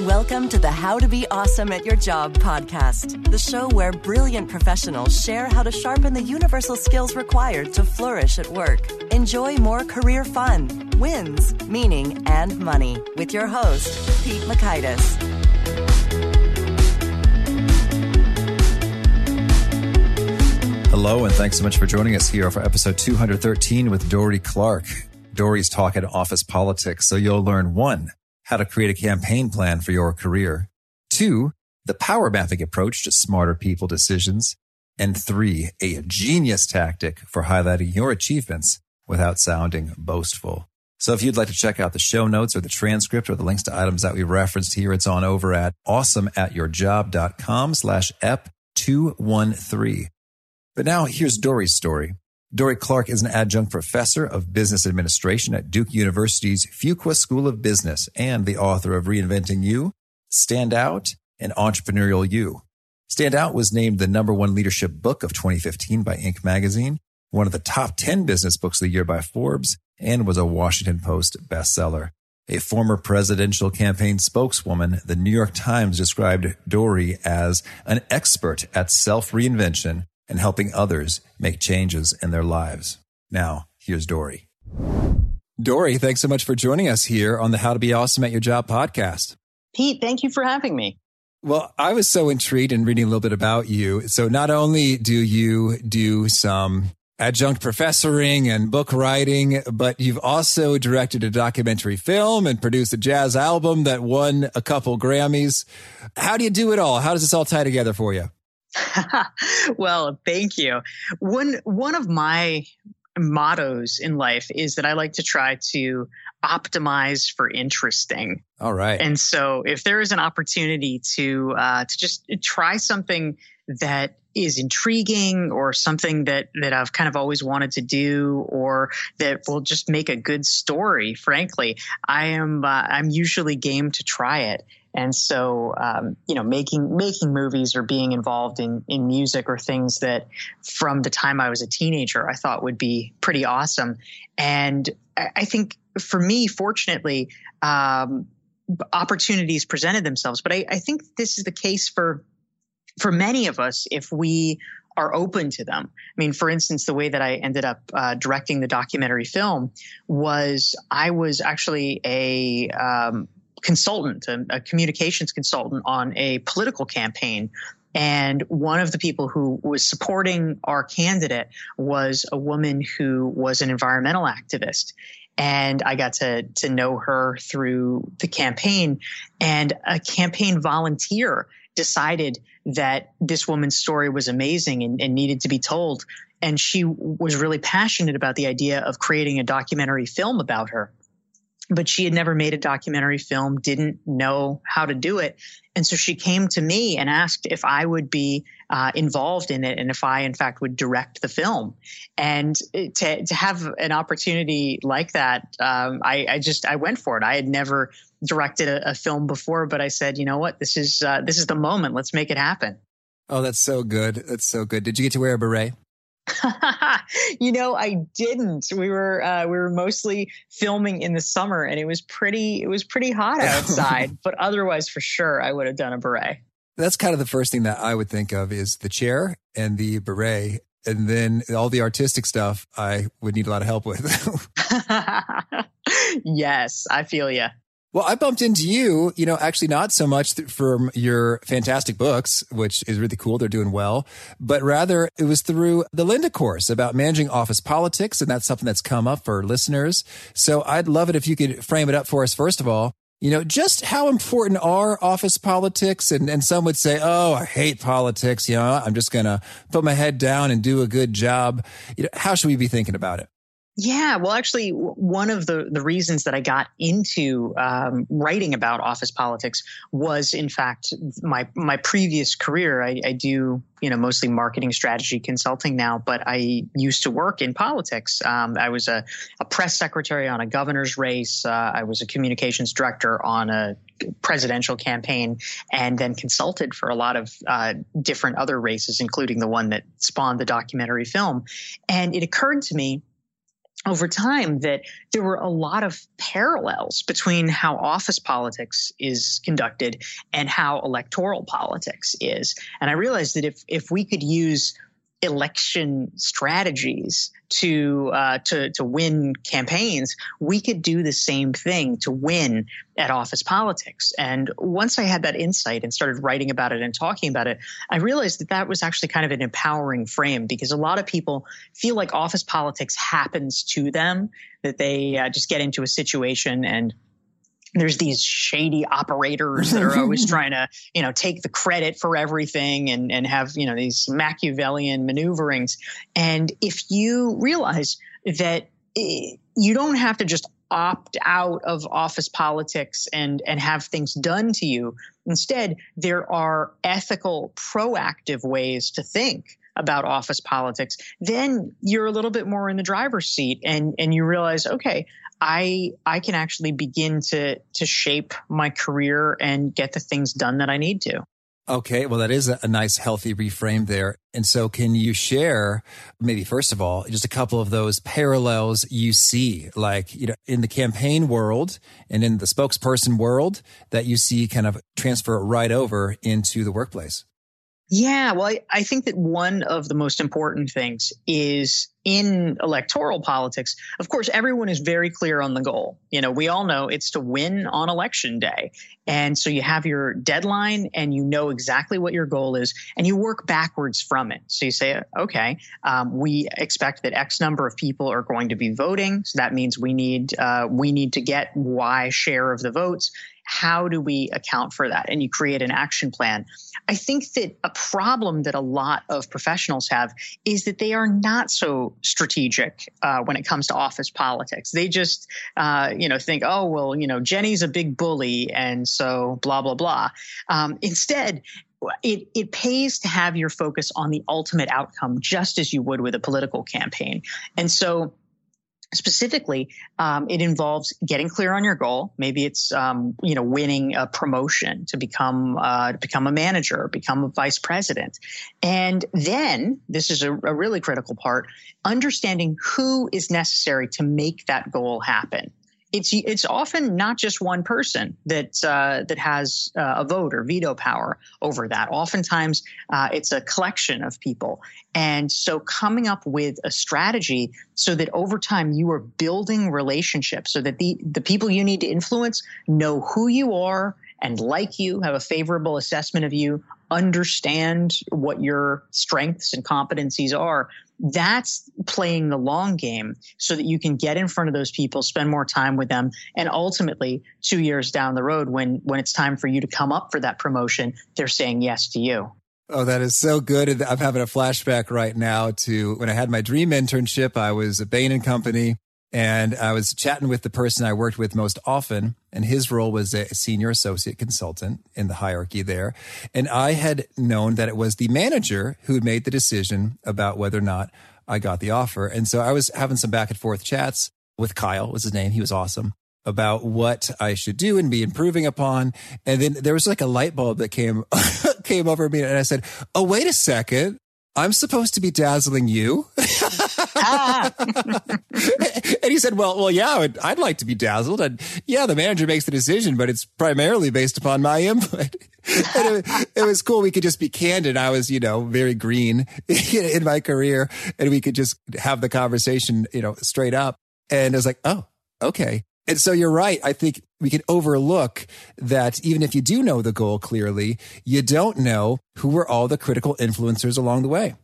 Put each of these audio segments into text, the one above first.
Welcome to the How to Be Awesome at Your Job podcast, the show where brilliant professionals share how to sharpen the universal skills required to flourish at work. Enjoy more career fun, wins, meaning, and money with your host, Pete Mockaitis. Hello, and thanks so much for joining us here for episode 213 with Dorie Clark. Dorie's talking office politics, so you'll learn one, how to create a campaign plan for your career. Two, the power mapping approach to smarter people decisions. And three, a genius tactic for highlighting your achievements without sounding boastful. So if you'd like to check out the show notes or the transcript or the links to items that we referenced here, it's on over at awesomeatyourjob.com slash ep 213. But now here's Dorie's story. Dorie Clark is an adjunct professor of business administration at Duke University's Fuqua School of Business and the author of Reinventing You, Stand Out, and Entrepreneurial You. Stand Out was named the number one leadership book of 2015 by Inc. magazine, one of the top 10 business books of the year by Forbes, and was a Washington Post bestseller. A former presidential campaign spokeswoman, the New York Times described Dorie as an expert at self reinvention and helping others make changes in their lives. Now, here's Dorie. Dorie, thanks so much for joining us here on the How to Be Awesome at Your Job podcast. Pete, thank you for having me. Well, I was so intrigued in reading a little bit about you. So not only do you do some adjunct professoring and book writing, but you've also directed a documentary film and produced a jazz album that won a couple Grammys. How do you do it all? How does this all tie together for you? well, thank you. One one of my mottos in life is that I like to try to optimize for interesting. All right. And so, if there is an opportunity to uh, to just try something that is intriguing or something that that I've kind of always wanted to do or that will just make a good story frankly I am uh, I'm usually game to try it and so, um, you know, making making movies or being involved in in music or things that from the time I was a teenager I thought would be pretty awesome. And I think for me, fortunately, um, opportunities presented themselves. But I, I think this is the case for for many of us if we are open to them. I mean, for instance, the way that I ended up uh, directing the documentary film was I was actually a um, consultant, a, a communications consultant on a political campaign and one of the people who was supporting our candidate was a woman who was an environmental activist. And I got to, to know her through the campaign. And a campaign volunteer decided that this woman's story was amazing and, and needed to be told. And she was really passionate about the idea of creating a documentary film about her but she had never made a documentary film, didn't know how to do it. And so she came to me and asked if I would be uh, involved in it and if I, in fact, would direct the film. And to, to have an opportunity like that, um, I, I, just I went for it. I had never directed a, a, film before, but I said, you know what, this is uh, this is the moment. Let's make it happen. Oh, that's so good. That's so good. Did you get to wear a beret? you know, I didn't. We were uh, we were mostly filming in the summer, and it was pretty it was pretty hot outside. but otherwise, for sure, I would have done a beret. That's kind of the first thing that I would think of is the chair and the beret, and then all the artistic stuff. I would need a lot of help with. yes, I feel you. Well, I bumped into you, you know, actually not so much from your fantastic books, which is really cool. They're doing well, but rather it was through the Lynda course about managing office politics. And that's something that's come up for listeners. So I'd love it if you could frame it up for us. First of all, you know, just how important are office politics? And, and some would say, Oh, I hate politics. You know, I'm just going to put my head down and do a good job. You know, how should we be thinking about it? Yeah, well, actually, one of the, the reasons that I got into um, writing about office politics was, in fact, my my previous career. I, I, do, you know, mostly marketing strategy consulting now, but I used to work in politics. Um, I was a, a, press secretary on a governor's race. Uh, I was a communications director on a presidential campaign, and then consulted for a lot of uh, different other races, including the one that spawned the documentary film. And it occurred to me over time that there were a lot of parallels between how office politics is conducted and how electoral politics is. And I realized that if if we could use election strategies to uh, to to win campaigns, we could do the same thing to win at office politics. And once I had that insight and started writing about it and talking about it, I realized that that was actually kind of an empowering frame because a lot of people feel like office politics happens to them, that they uh, just get into a situation and there's these shady operators that are always trying to, you know, take the credit for everything and, and have, you know, these Machiavellian maneuverings. And if you realize that eh, you don't have to just opt out of office politics and, and have things done to you. Instead, there are ethical, proactive ways to think about office politics, then you're a little bit more in the driver's seat and, and you realize, okay, I I can actually begin to to shape my career and get the things done that I need to. Okay, well, that is a nice, healthy reframe there. And so, can you share, maybe first of all, just a couple of those parallels you see, like, you know, in the campaign world and in the spokesperson world that you see kind of transfer right over into the workplace? Yeah, well, I, I, think that one of the most important things is in electoral politics. Of course, everyone is very clear on the goal. You know, we all know it's to win on election day. And so you have your deadline and you know exactly what your goal is and you work backwards from it. So you say, okay, um, we expect that X number of people are going to be voting. So that means we need, uh, we need to get Y share of the votes how do we account for that? And you create an action plan. I think that a problem that a lot of professionals have is that they are not so strategic uh, when it comes to office politics. They just, uh, you know, think, oh, well, you know, Jenny's a big bully, and so blah, blah, blah. Um, instead, it, it pays to have your focus on the ultimate outcome, just as you would with a political campaign. And so, specifically um, it involves getting clear on your goal. Maybe it's um, you know winning a promotion to become uh, to become a manager become a vice president. And then this is a, a really critical part understanding who is necessary to make that goal happen it's it's often not just one person that uh, that has uh, a vote or veto power over that. Oftentimes, uh, it's a collection of people, and so coming up with a strategy so that over time you are building relationships, so that the the people you need to influence know who you are and like you, have a favorable assessment of you, understand what your strengths and competencies are that's playing the long game so that you can get in front of those people, spend more time with them, and ultimately, two years down the road, when when it's time for you to come up for that promotion, they're saying yes to you. Oh, that is so good. I'm having a flashback right now to when I had my dream internship. I was at Bain and Company and I was chatting with the person I worked with most often, and his role was a senior associate consultant in the hierarchy there. And I had known that it was the manager who had made the decision about whether or not I got the offer. And so I was having some back and forth chats with Kyle, was his name. He was awesome about what I should do and be improving upon. And then there was like a light bulb that came, came over me and I said, Oh, wait a second. I'm supposed to be dazzling you. and he said, well, well, yeah, I'd, I'd, like to be dazzled. And yeah, the manager makes the decision, but it's primarily based upon my input. it, it, was cool. We could just be candid. I was, you know, very green in my career and we could just have the conversation, you know, straight up. And I was like, oh, okay. And so you're right. I think we can overlook that even if you do know the goal clearly, you don't know who were all the critical influencers along the way.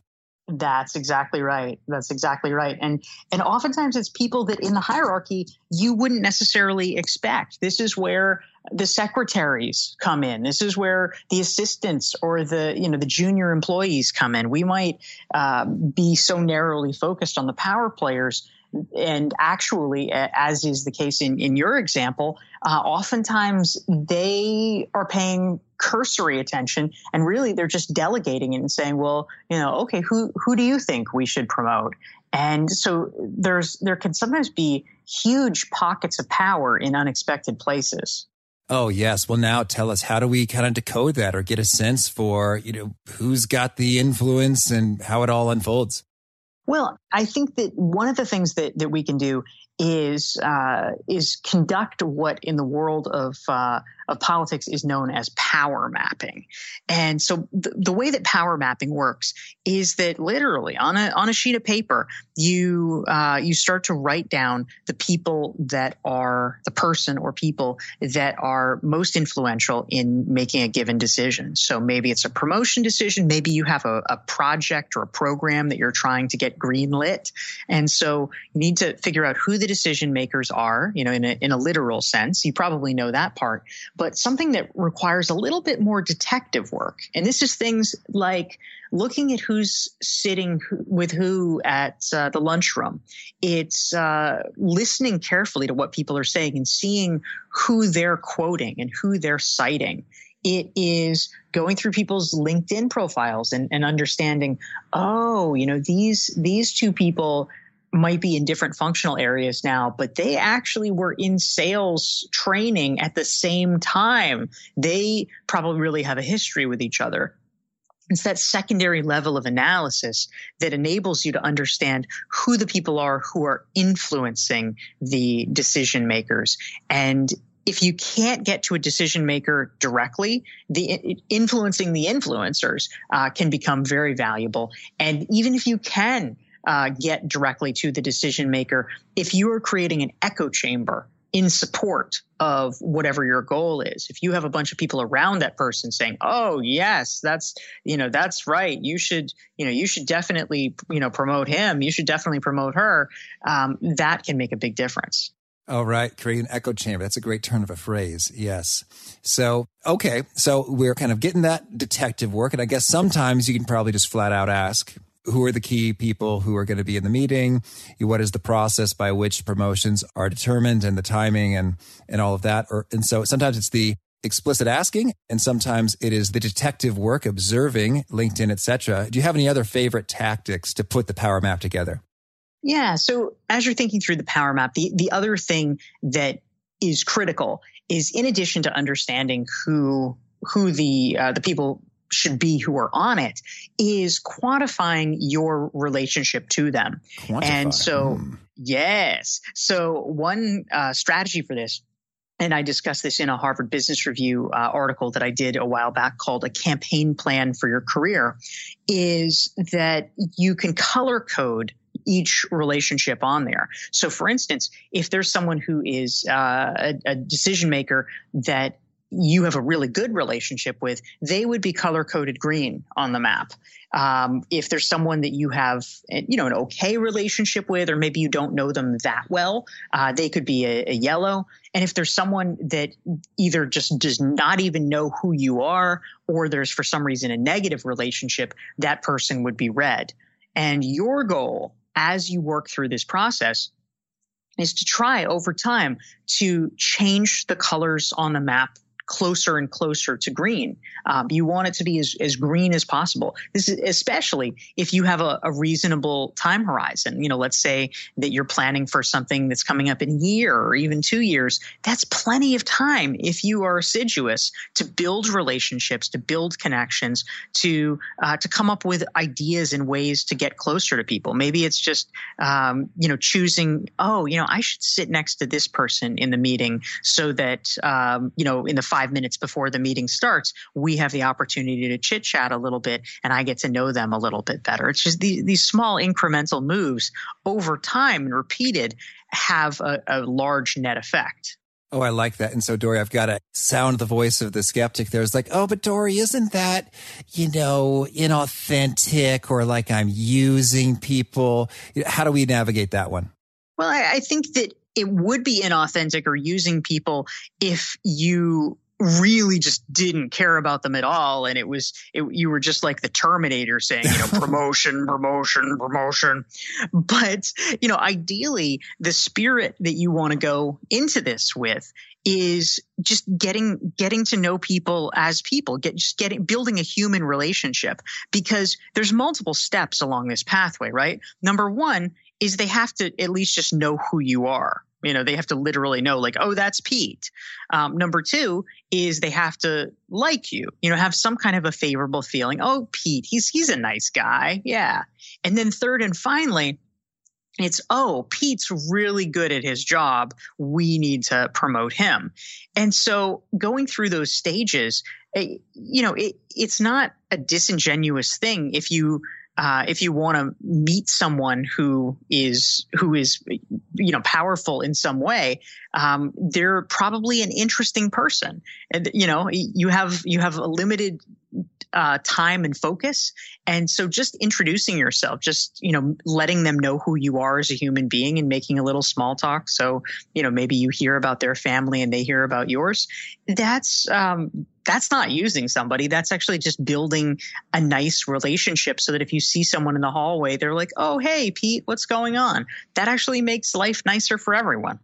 That's exactly right. That's exactly right. And and oftentimes it's people that in the hierarchy you wouldn't necessarily expect. This is where the secretaries come in. This is where the assistants or the you know the junior employees come in. We might uh, be so narrowly focused on the power players and actually, as is the case in, in your example, uh, oftentimes they are paying cursory attention and really they're just delegating it and saying, well, you know, okay, who, who do you think we should promote? And so there's, there can sometimes be huge pockets of power in unexpected places. Oh, yes. Well, now tell us, how do we kind of decode that or get a sense for, you know, who's got the influence and how it all unfolds? Well, I think that one of the things that, that we can do is uh, is conduct what in the world of uh, of politics is known as power mapping. And so the, the way that power mapping works is that literally on a on a sheet of paper you uh, you start to write down the people that are the person or people that are most influential in making a given decision. So maybe it's a promotion decision, maybe you have a, a project or a program that you're trying to get greenlit, and so you need to figure out who the decision makers are, you know, in a, in a literal sense. You probably know that part, but something that requires a little bit more detective work. And this is things like looking at who's sitting with who at uh, the lunchroom. It's uh, listening carefully to what people are saying and seeing who they're quoting and who they're citing it is going through people's LinkedIn profiles and, and understanding, oh, you know, these these two people might be in different functional areas now, but they actually were in sales training at the same time. They probably really have a history with each other. It's that secondary level of analysis that enables you to understand who the people are who are influencing the decision makers. And if you can't get to a decision maker directly, the influencing the influencers uh, can become very valuable. And even if you can uh, get directly to the decision maker. If you are creating an echo chamber in support of whatever your goal is, if you have a bunch of people around that person saying, "Oh yes, that's you know that's right. You should you know you should definitely you know promote him. You should definitely promote her," um, that can make a big difference. All right, create an echo chamber. That's a great turn of a phrase. Yes. So, okay. So we're kind of getting that detective work. And I guess sometimes you can probably just flat out ask, who are the key people who are going to be in the meeting? What is the process by which promotions are determined and the timing and, and all of that? Or, and so sometimes it's the explicit asking and sometimes it is the detective work observing linkedin etc do you have any other favorite tactics to put the power map together yeah so as you're thinking through the power map the, the other thing that is critical is in addition to understanding who who the uh, the people should be who are on it is quantifying your relationship to them. Quantify. And so, hmm. yes. So, one uh, strategy for this and I discussed this in a Harvard Business Review uh, article that I did a while back called A Campaign Plan for Your Career, is that you can color code each relationship on there. So, for instance, if there's someone who is uh, a, a decision maker that you have a really good relationship with, they would be color coded green on the map. Um, if there's someone that you have, you know, an okay relationship with, or maybe you don't know them that well, uh, they could be a, a, yellow. And if there's someone that either just does not even know who you are, or there's for some reason a negative relationship, that person would be red. And your goal as you work through this process is to try over time to change the colors on the map closer and closer to green. Um, you want it to be as, as green as possible. This is especially if you have a, a, reasonable time horizon. You know, let's say that you're planning for something that's coming up in a year or even two years. That's plenty of time if you are assiduous to build relationships, to build connections, to uh, to come up with ideas and ways to get closer to people. Maybe it's just um, you know choosing. Oh, you know, I should sit next to this person in the meeting so that um, you know in the five five minutes before the meeting starts, we have the opportunity to chit chat a little bit and I get to know them a little bit better. It's just these, these small incremental moves over time and repeated have a, a large net effect. Oh, I like that. And so, Dorie, I've got to sound the voice of the skeptic there. It's like, oh, but Dorie, isn't that, you know, inauthentic or like I'm using people? How do we navigate that one? Well, I, I think that it would be inauthentic or using people if you really just didn't care about them at all. And it was it, you were just like the terminator saying you know promotion promotion promotion. But you know ideally the spirit that you want to go into this with is just getting getting to know people as people get just getting building a human relationship because there's multiple steps along this pathway right? Number 1 is they have to at least just know who you are You know, they have to literally know, like, oh, that's Pete. Um, number two is they have to like you. You know, have some kind of a favorable feeling. Oh, Pete, he's he's a nice guy. Yeah. And then third and finally, it's oh pete's really good at his job we need to promote him and so going through those stages eh, you know it, it's not a disingenuous thing if you uh, if you want to meet someone who is who is you know powerful in some way, um, they're probably an interesting person. And you know, you have you have a limited uh, time and focus. And so just introducing yourself, just, you know, letting them know who you are as a human being and making a little small talk. So, you know, maybe you hear about their family and they hear about yours. That's, um, that's not using somebody. That's actually just building a nice relationship so that if you see someone in the hallway, they're like, oh, hey, Pete, what's going on? That actually makes life nicer for everyone.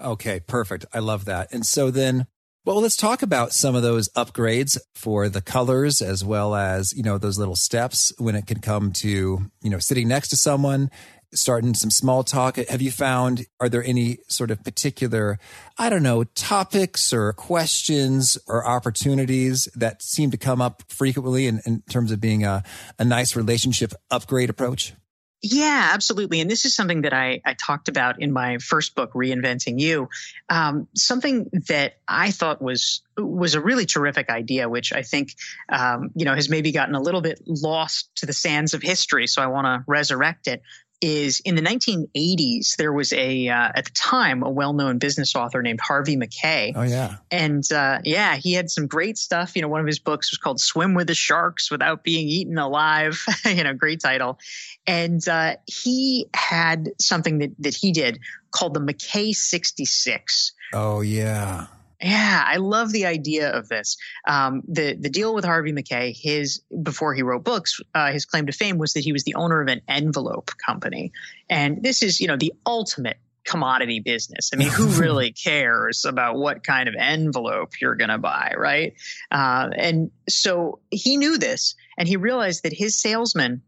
Okay, perfect. I love that. And so then well, let's talk about some of those upgrades for the colors as well as, you know, those little steps when it can come to, you know, sitting next to someone, starting some small talk. Have you found, are there any sort of particular, I don't know, topics or questions or opportunities that seem to come up frequently in, in terms of being a, a nice relationship upgrade approach? Yeah, absolutely. And this is something that I, I talked about in my first book, Reinventing You. Um, something that I thought was was a really terrific idea, which I think um, you know has maybe gotten a little bit lost to the sands of history. So I want to resurrect it is in the 1980s there was a uh, at the time a well-known business author named Harvey Mackay. Oh yeah, and uh, yeah, he had some great stuff. You know, one of his books was called "Swim with the Sharks Without Being Eaten Alive." you know, great title. And uh, he had something that that he did called the McKay 66. Oh yeah. Yeah, I love the idea of this. Um, the the deal with Harvey Mackay, his before he wrote books, uh, his claim to fame was that he was the owner of an envelope company, and this is you know the ultimate commodity business. I mean, who really cares about what kind of envelope you're going to buy, right? Uh, and so he knew this, and he realized that his salesmen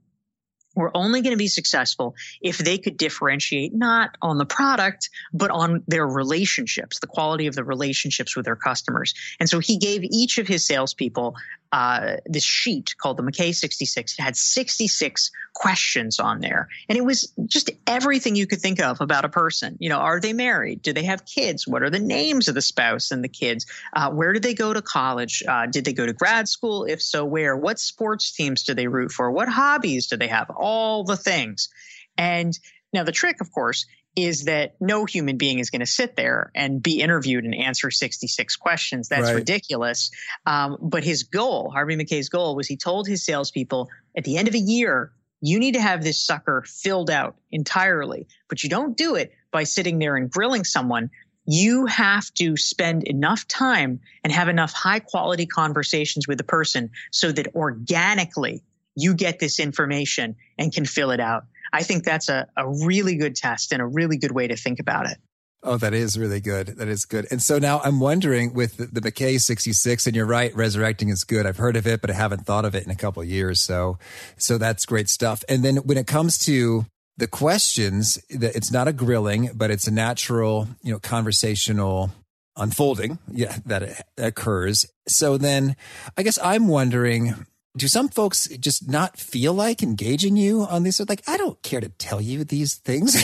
were only going to be successful if they could differentiate not on the product, but on their relationships, the quality of the relationships with their customers. And so he gave each of his salespeople uh, this sheet called the Mackay 66. It had 66 questions on there. And it was just everything you could think of about a person. You know, are they married? Do they have kids? What are the names of the spouse and the kids? Uh, where did they go to college? Uh, did they go to grad school? If so, where? What sports teams do they root for? What hobbies do they have? All the things. And now the trick, of course, is that no human being is going to sit there and be interviewed and answer 66 questions. That's right. ridiculous. Um, but his goal, Harvey Mackay's goal, was he told his salespeople at the end of a year, you need to have this sucker filled out entirely. But you don't do it by sitting there and grilling someone. You have to spend enough time and have enough high quality conversations with the person so that organically you get this information and can fill it out. I think that's a, a really good test and a really good way to think about it. Oh, that is really good. That is good. And so now I'm wondering with the, the Mackay 66, and you're right, resurrecting is good. I've heard of it, but I haven't thought of it in a couple years. So, so that's great stuff. And then when it comes to the questions, that it's not a grilling, but it's a natural, you know, conversational unfolding. Yeah, that occurs. So then I guess I'm wondering, do some folks just not feel like engaging you on these? Like, I don't care to tell you these things.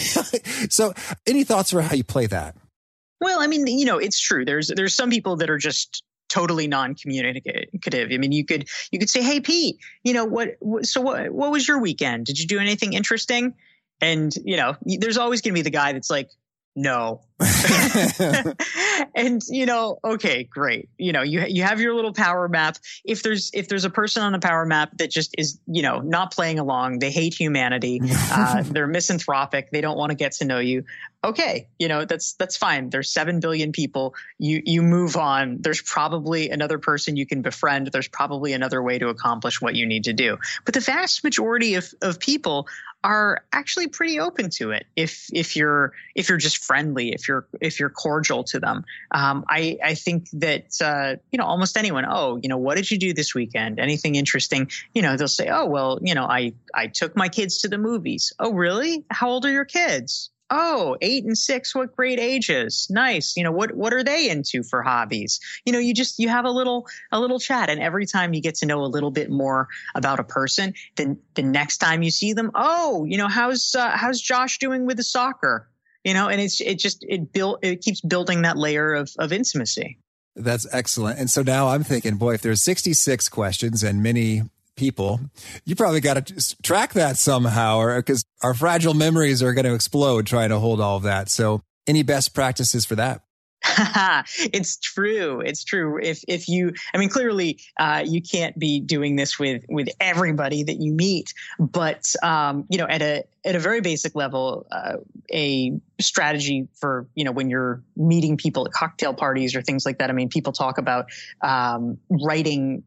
so, any thoughts for how you play that? Well, I mean, you know, it's true. There's there's some people that are just totally non-communicative. I mean, you could you could say, "Hey, Pete, you know what? So what? What was your weekend? Did you do anything interesting?" And you know, there's always going to be the guy that's like, no. and you know, okay, great. You know, you you have your little power map. If there's if there's a person on the power map that just is, you know, not playing along, they hate humanity, uh, they're misanthropic, they don't want to get to know you. Okay, you know, that's that's fine. There's seven billion people. You you move on. There's probably another person you can befriend. There's probably another way to accomplish what you need to do. But the vast majority of, of people are actually pretty open to it if if you're if you're just friendly if you're if you're cordial to them. Um, I I think that uh, you know almost anyone oh you know what did you do this weekend? Anything interesting? You know they'll say oh well you know I I took my kids to the movies. Oh really? How old are your kids Oh, eight and six, what great ages. Nice. You know, what what are they into for hobbies? You know, you just you have a little a little chat and every time you get to know a little bit more about a person, then the next time you see them, oh, you know, how's uh, how's Josh doing with the soccer? You know, and it's it just it build it keeps building that layer of of intimacy. That's excellent. And so now I'm thinking, boy, if there's 66 questions and many people, you probably got to track that somehow, or because our fragile memories are going to explode trying to hold all of that. So, any best practices for that? it's true. It's true. If if you, I mean, clearly uh, you can't be doing this with with everybody that you meet, but um, you know, at a at a very basic level, uh, a strategy for you know when you're meeting people at cocktail parties or things like that. I mean, people talk about um, writing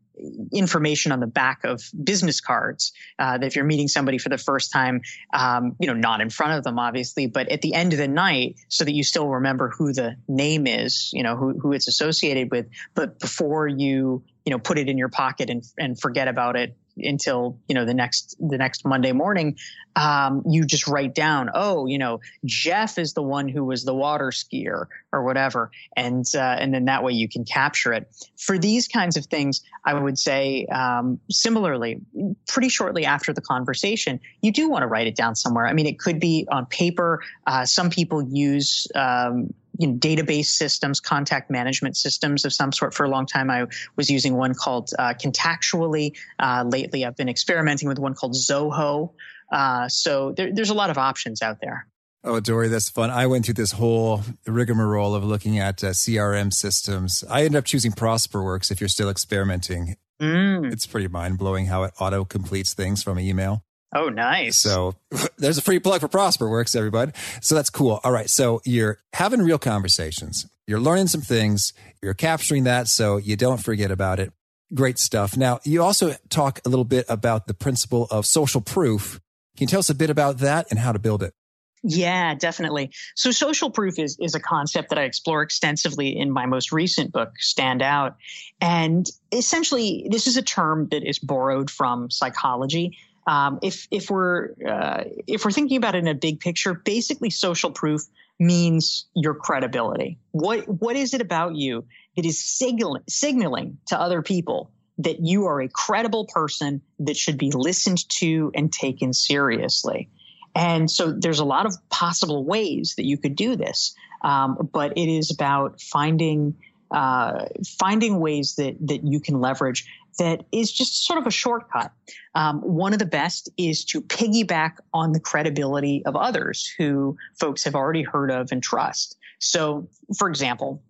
information on the back of business cards uh, that if you're meeting somebody for the first time, um, you know, not in front of them, obviously, but at the end of the night, so that you still remember who the name is, you know, who, who it's associated with, but before you, you know, put it in your pocket and, and forget about it until you know the next the next Monday morning, um, you just write down, oh, you know, Jeff is the one who was the water skier or whatever, and uh, and then that way you can capture it. For these kinds of things, I would say um, similarly, pretty shortly after the conversation, you do want to write it down somewhere. I mean, it could be on paper. Uh, some people use um, you know, database systems, contact management systems of some sort. For a long time, I was using one called uh, Contactually. Uh, lately, I've been experimenting with one called Zoho. Uh, so there, there's a lot of options out there. Oh, Dorie, that's fun. I went through this whole rigmarole of looking at uh, CRM systems. I ended up choosing ProsperWorks if you're still experimenting. Mm. It's pretty mind blowing how it auto completes things from an email. Oh, nice. So there's a free plug for ProsperWorks, everybody. So that's cool. All right. So you're having real conversations. You're learning some things. You're capturing that so you don't forget about it. Great stuff. Now, you also talk a little bit about the principle of social proof. Can you tell us a bit about that and how to build it? Yeah, definitely. So social proof is, is a concept that I explore extensively in my most recent book, Stand Out. And essentially, this is a term that is borrowed from psychology um, if if we're uh, if we're thinking about it in a big picture, basically social proof means your credibility. What what is it about you that is signal, signaling to other people that you are a credible person that should be listened to and taken seriously? And so there's a lot of possible ways that you could do this, um, but it is about finding uh, finding ways that that you can leverage that is just sort of a shortcut. Um, one of the best is to piggyback on the credibility of others who folks have already heard of and trust. So, for example,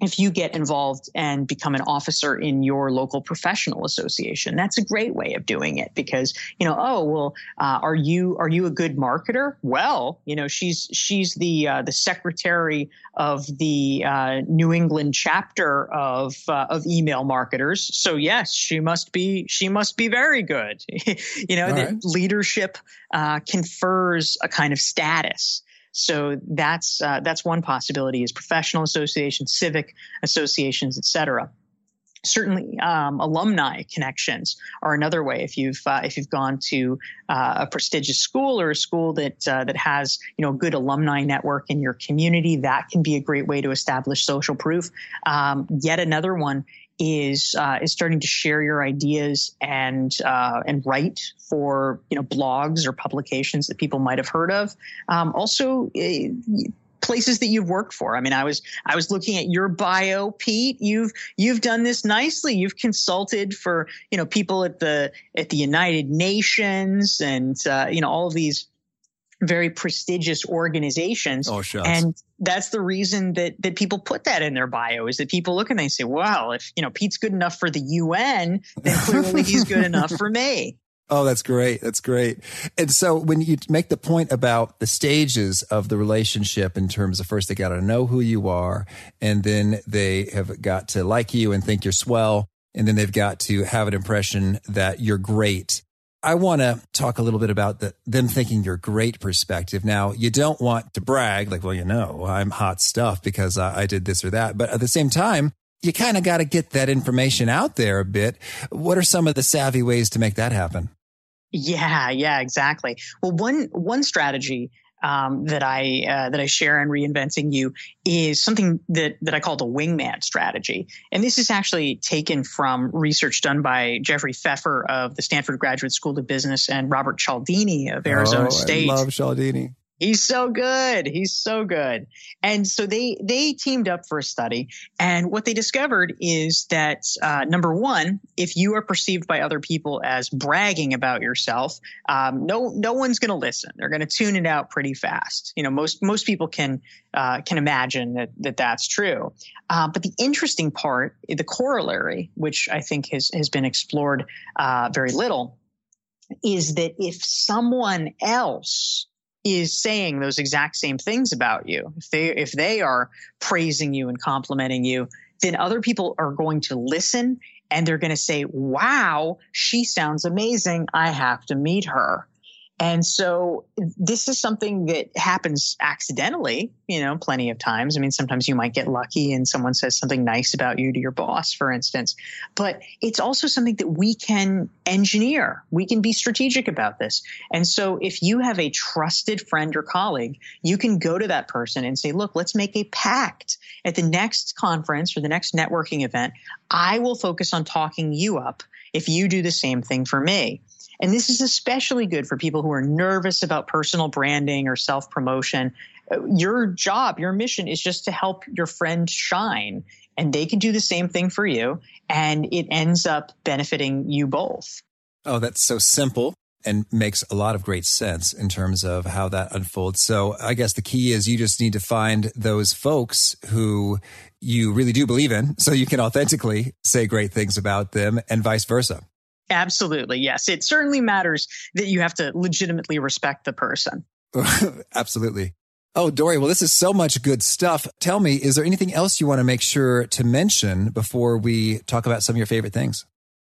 if you get involved and become an officer in your local professional association that's a great way of doing it because you know oh well uh, are you are you a good marketer? Well you know she's she's the uh, the secretary of the uh, New England chapter of uh, of email marketers. So yes she must be she must be very good. You know that right. leadership uh, confers a kind of status so that's uh, that's one possibility is professional associations, civic associations, etc. Certainly, um, alumni connections are another way. If you've uh, if you've gone to uh, a prestigious school or a school that uh, that has you know a good alumni network in your community, that can be a great way to establish social proof. Um, yet another one is uh, is starting to share your ideas and uh, and write for you know blogs or publications that people might have heard of. Um, also. Uh, places that you've worked for. I mean, I was I was looking at your bio, Pete. You've you've done this nicely. You've consulted for you know people at the at the United Nations and uh, you know all of these very prestigious organizations. Oh, shucks. And that's the reason that that people put that in their bio is that people look and they say, "Well, if you know Pete's good enough for the UN, then clearly he's good enough for me." Oh, that's great. That's great. And so when you make the point about the stages of the relationship in terms of first they got to know who you are and then they have got to like you and think you're swell and then they've got to have an impression that you're great I want to talk a little bit about the, them thinking you're great perspective. Now, you don't want to brag like, well, you know, I'm hot stuff because I, I did this or that. But at the same time, you kind of got to get that information out there a bit. What are some of the savvy ways to make that happen? Yeah, yeah, exactly. Well, one one strategy um, that I uh, that I share in reinventing you is something that that I call the wingman strategy, and this is actually taken from research done by Jeffrey Pfeffer of the Stanford Graduate School of Business and Robert Cialdini of Arizona oh, State. I love Cialdini. He's so good. He's so good. And so they they teamed up for a study, and what they discovered is that uh, number one, if you are perceived by other people as bragging about yourself, um, no no one's going to listen. They're going to tune it out pretty fast. You know, most most people can uh, can imagine that that that's true. Uh, but the interesting part, the corollary, which I think has has been explored uh, very little, is that if someone else is saying those exact same things about you, if they if they are praising you and complimenting you, then other people are going to listen and they're going to say, "Wow, she sounds amazing. I have to meet her." And so this is something that happens accidentally, you know, plenty of times. I mean, sometimes you might get lucky and someone says something nice about you to your boss, for instance, but it's also something that we can engineer. We can be strategic about this. And so if you have a trusted friend or colleague, you can go to that person and say, look, let's make a pact at the next conference or the next networking event. I will focus on talking you up if you do the same thing for me. And this is especially good for people who are nervous about personal branding or self promotion. Your job, your mission is just to help your friend shine, and they can do the same thing for you. And it ends up benefiting you both. Oh, that's so simple and makes a lot of great sense in terms of how that unfolds. So I guess the key is you just need to find those folks who you really do believe in so you can authentically say great things about them and vice versa. Absolutely. Yes. It certainly matters that you have to legitimately respect the person. Absolutely. Oh, Dorie, well, this is so much good stuff. Tell me, is there anything else you want to make sure to mention before we talk about some of your favorite things?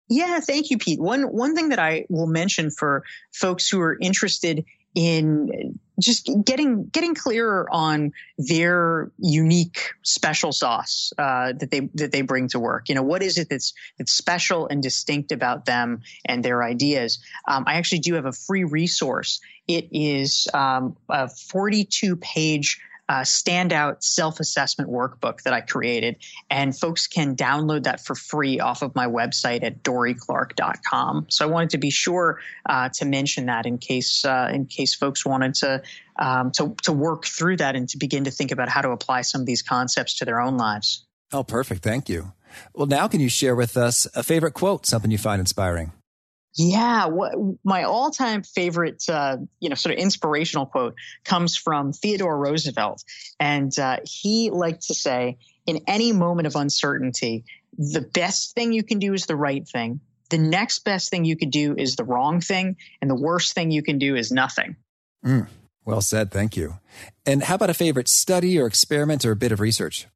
Yeah, thank you, Pete. One one thing that I will mention for folks who are interested in just getting getting clearer on their unique special sauce uh, that they that they bring to work. You know, what is it that's that's special and distinct about them and their ideas? Um, I actually do have a free resource. It is um, a 42 page uh, standout self assessment workbook that I created. And folks can download that for free off of my website at dorieclark.com. So I wanted to be sure uh, to mention that in case uh, in case folks wanted to, um, to to work through that and to begin to think about how to apply some of these concepts to their own lives. Oh, perfect. Thank you. Well, now can you share with us a favorite quote, something you find inspiring? Yeah, what, my all-time favorite, uh, you know, sort of inspirational quote comes from Theodore Roosevelt, and uh, he liked to say, "In any moment of uncertainty, the best thing you can do is the right thing. The next best thing you could do is the wrong thing, and the worst thing you can do is nothing." Mm, well said. Thank you. And how about a favorite study or experiment or a bit of research?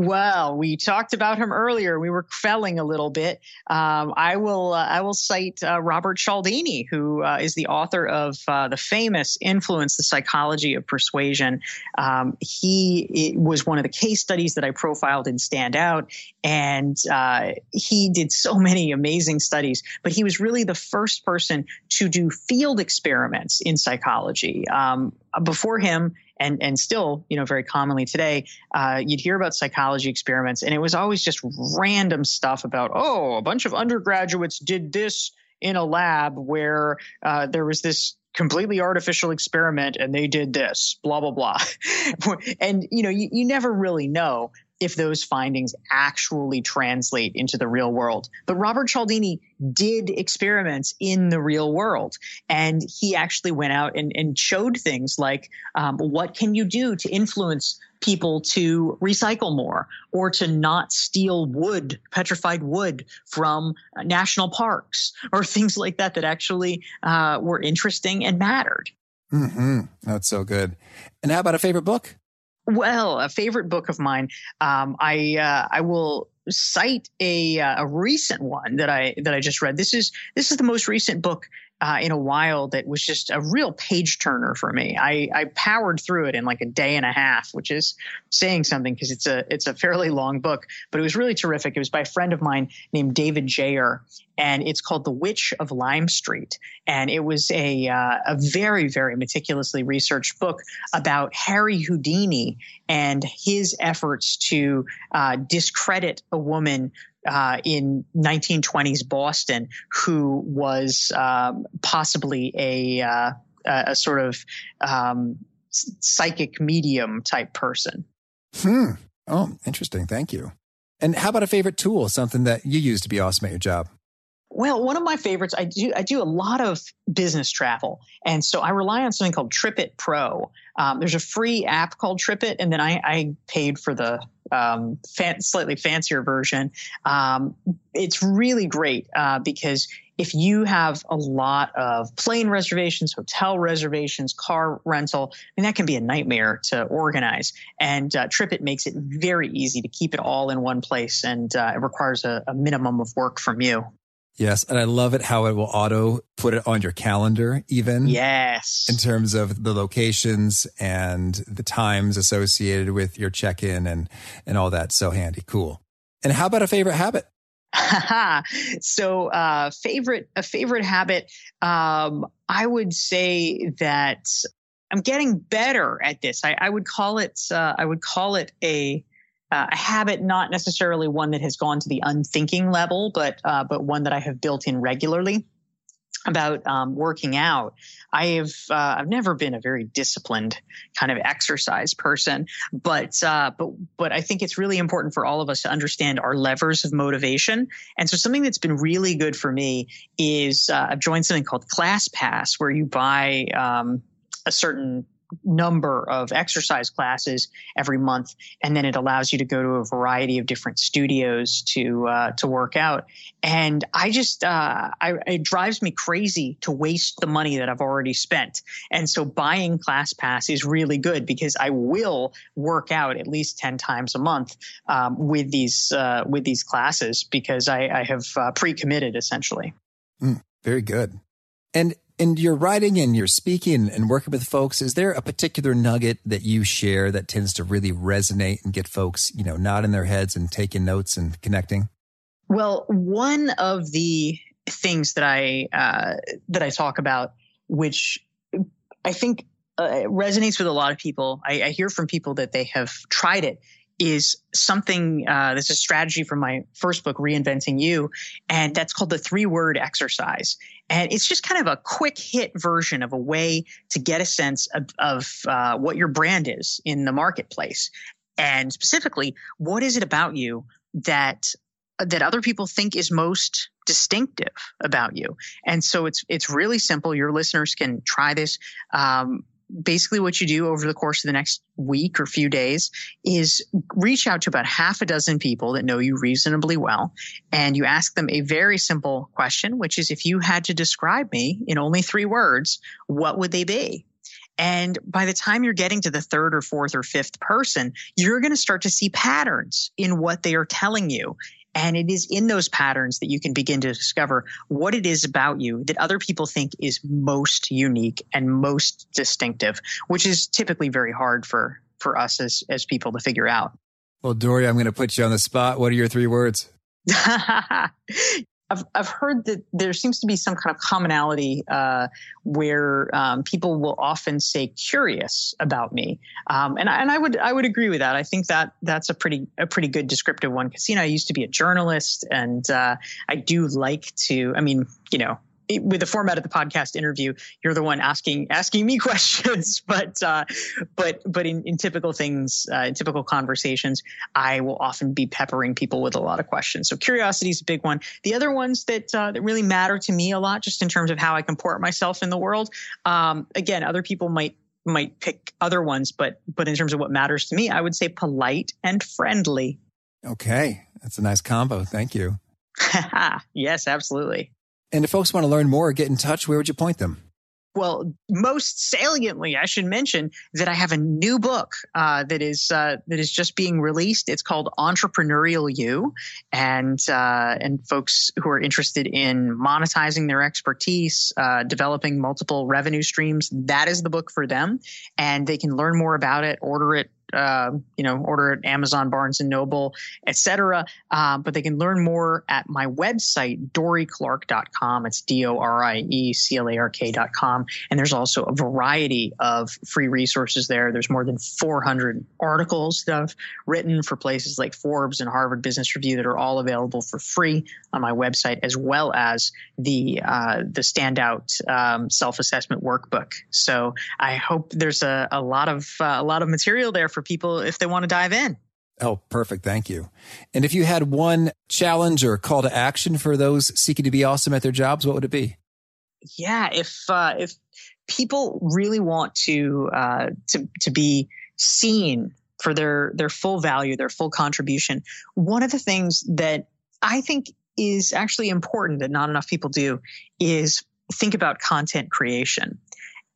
Well, we talked about him earlier. We were felling a little bit. Um, I will uh, I will cite uh, Robert Cialdini, who uh, is the author of uh, the famous "Influence: The Psychology of Persuasion." Um, he was one of the case studies that I profiled in Stand Out, and uh, he did so many amazing studies. But he was really the first person to do field experiments in psychology. Um, before him, and and still, you know, very commonly today, uh, you'd hear about psychology experiments, and it was always just random stuff about, oh, a bunch of undergraduates did this in a lab where uh, there was this completely artificial experiment and they did this blah blah blah. And you know you, you never really know if those findings actually translate into the real world. But Robert Cialdini did experiments in the real world, and he actually went out and, and showed things like um, what can you do to influence people to recycle more or to not steal wood, petrified wood from national parks or things like that that actually uh, were interesting and mattered. Mm-hmm. That's so good. And how about a favorite book? Well, a favorite book of mine. Um, I uh, I will cite a uh, a recent one that I that I just read. This is this is the most recent book uh, in a while that was just a real page turner for me. I, I powered through it in like a day and a half, which is saying something because it's a it's a fairly long book, but it was really terrific. It was by a friend of mine named David Jaher, and it's called The Witch of Lime Street, and it was a uh, a very very meticulously researched book about Harry Houdini and his efforts to uh, discredit a woman uh, in 1920s Boston who was um, possibly a, uh, a sort of um, psychic medium type person. Hmm. Oh, interesting. Thank you. And how about a favorite tool, something that you use to be awesome at your job? Well, one of my favorites, I do I do a lot of business travel, and so I rely on something called TripIt Pro. Um, there's a free app called TripIt, and then I, I paid for the um, fan, slightly fancier version. Um, it's really great uh, because if you have a lot of plane reservations, hotel reservations, car rental, I mean, that can be a nightmare to organize. And uh, TripIt makes it very easy to keep it all in one place, and uh, it requires a, a minimum of work from you. Yes. And I love it how it will auto put it on your calendar, even. Yes. In terms of the locations and the times associated with your check in and, and all that. So handy. Cool. And how about a favorite habit? so, uh, favorite, a favorite habit. Um, I would say that I'm getting better at this. I, I would call it, uh, I would call it a, uh, a habit, not necessarily one that has gone to the unthinking level, but uh, but one that I have built in regularly. About um, working out, I have uh, I've never been a very disciplined kind of exercise person, but uh, but but I think it's really important for all of us to understand our levers of motivation. And so something that's been really good for me is uh, I've joined something called ClassPass, where you buy um, a certain number of exercise classes every month, and then it allows you to go to a variety of different studios to uh, to work out. And I just uh, I, it drives me crazy to waste the money that I've already spent. And so buying Class Pass is really good because I will work out at least ten times a month um, with these uh, with these classes because I, I have uh, pre committed essentially. Mm, very good. And in your writing and your speaking and working with folks, is there a particular nugget that you share that tends to really resonate and get folks, you know, nodding their heads and taking notes and connecting? Well, one of the things that I uh, that I talk about, which I think uh, resonates with a lot of people, I, I hear from people that they have tried it is something uh, that's a strategy from my first book, Reinventing You, and that's called the three word exercise. And it's just kind of a quick hit version of a way to get a sense of, of uh, what your brand is in the marketplace. And specifically, what is it about you that that other people think is most distinctive about you. And so it's it's really simple. Your listeners can try this. Um, basically what you do over the course of the next week or few days is reach out to about half a dozen people that know you reasonably well and you ask them a very simple question which is if you had to describe me in only 3 words what would they be and by the time you're getting to the third or fourth or fifth person, you're going to start to see patterns in what they are telling you. And it is in those patterns that you can begin to discover what it is about you that other people think is most unique and most distinctive, which is typically very hard for, for us as, as people to figure out. Well, Dorie, I'm going to put you on the spot. What are your three words? I've, I've heard that there seems to be some kind of commonality uh, where um, people will often say curious about me, um, and I, and I would I would agree with that. I think that that's a pretty a pretty good descriptive one because you know I used to be a journalist and uh, I do like to. I mean, you know, with the format of the podcast interview, you're the one asking asking me questions. But uh, but but in, in typical things, uh, in typical conversations, I will often be peppering people with a lot of questions. So curiosity is a big one. The other ones that uh, that really matter to me a lot, just in terms of how I comport myself in the world. Um, again, other people might might pick other ones, but but in terms of what matters to me, I would say polite and friendly. Okay, that's a nice combo. Thank you. yes, absolutely. And if folks want to learn more or get in touch, where would you point them? Well, most saliently, I should mention that I have a new book uh, that is uh, that is just being released. It's called Entrepreneurial You, and uh, and folks who are interested in monetizing their expertise, uh, developing multiple revenue streams, that is the book for them. And they can learn more about it, order it uh, you know, order at Amazon, Barnes and Noble, etc. Uh, but they can learn more at my website, dorieclark.com. It's D-O-R-I-E-C-L-A-R-K.com. And there's also a variety of free resources there. There's more than 400 articles that I've written for places like Forbes and Harvard Business Review that are all available for free on my website, as well as the uh, the standout um, self-assessment workbook. So I hope there's a, a lot of uh, a lot of material there for for people if they want to dive in. Oh, perfect. Thank you. And if you had one challenge or call to action for those seeking to be awesome at their jobs, what would it be? Yeah, if uh, if people really want to uh, to to be seen for their their full value, their full contribution, one of the things that I think is actually important that not enough people do is think about content creation.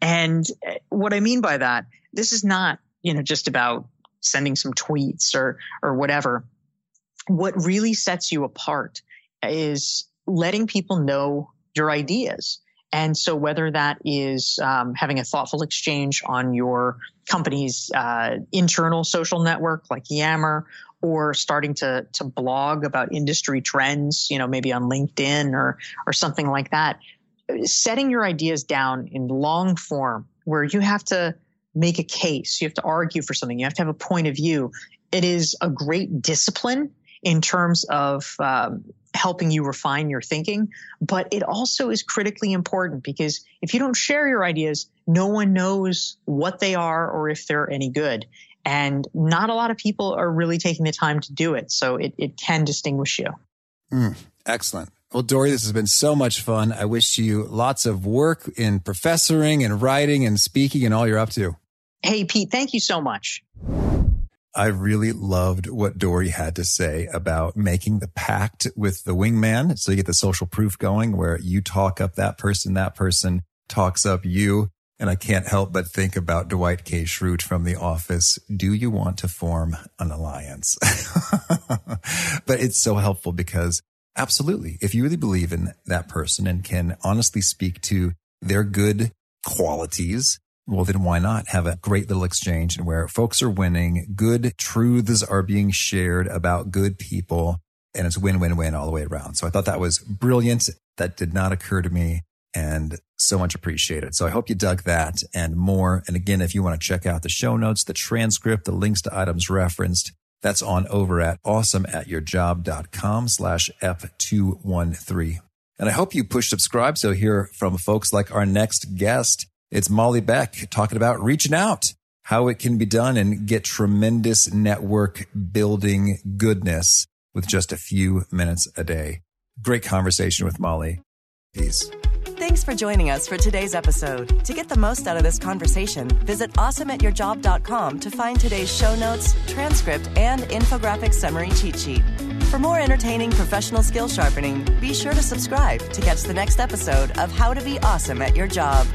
And uh, what I mean by that, this is not you know, just about sending some tweets or, or whatever. What really sets you apart is letting people know your ideas. And so, whether that is um, having a thoughtful exchange on your company's uh, internal social network like Yammer, or starting to to blog about industry trends, you know, maybe on LinkedIn or or something like that, setting your ideas down in long form where you have to make a case. You have to argue for something. You have to have a point of view. It is a great discipline in terms of um, helping you refine your thinking, but it also is critically important because if you don't share your ideas, no one knows what they are or if they're any good. And not a lot of people are really taking the time to do it. So it, it can distinguish you. Mm, excellent. Well, Dorie, this has been so much fun. I wish you lots of work in professoring and writing and speaking and all you're up to. Hey, Pete, thank you so much. I really loved what Dorie had to say about making the pact with the wingman. So you get the social proof going where you talk up that person, that person talks up you. And I can't help but think about Dwight K. Schrute from The Office. Do you want to form an alliance? but it's so helpful because absolutely, if you really believe in that person and can honestly speak to their good qualities, well, then why not have a great little exchange and where folks are winning, good truths are being shared about good people, and it's win, win, win all the way around. So I thought that was brilliant. That did not occur to me and so much appreciated. So I hope you dug that and more. And again, if you want to check out the show notes, the transcript, the links to items referenced, that's on over at awesomeatyourjob.com slash F213. And I hope you push subscribe. So hear from folks like our next guest. It's Molly Beck talking about reaching out, how it can be done and get tremendous network building goodness with just a few minutes a day. Great conversation with Molly. Peace. Thanks for joining us for today's episode. To get the most out of this conversation, visit awesomeatyourjob.com to find today's show notes, transcript, and infographic summary cheat sheet. For more entertaining professional skill sharpening, be sure to subscribe to catch the next episode of How to Be Awesome at Your Job.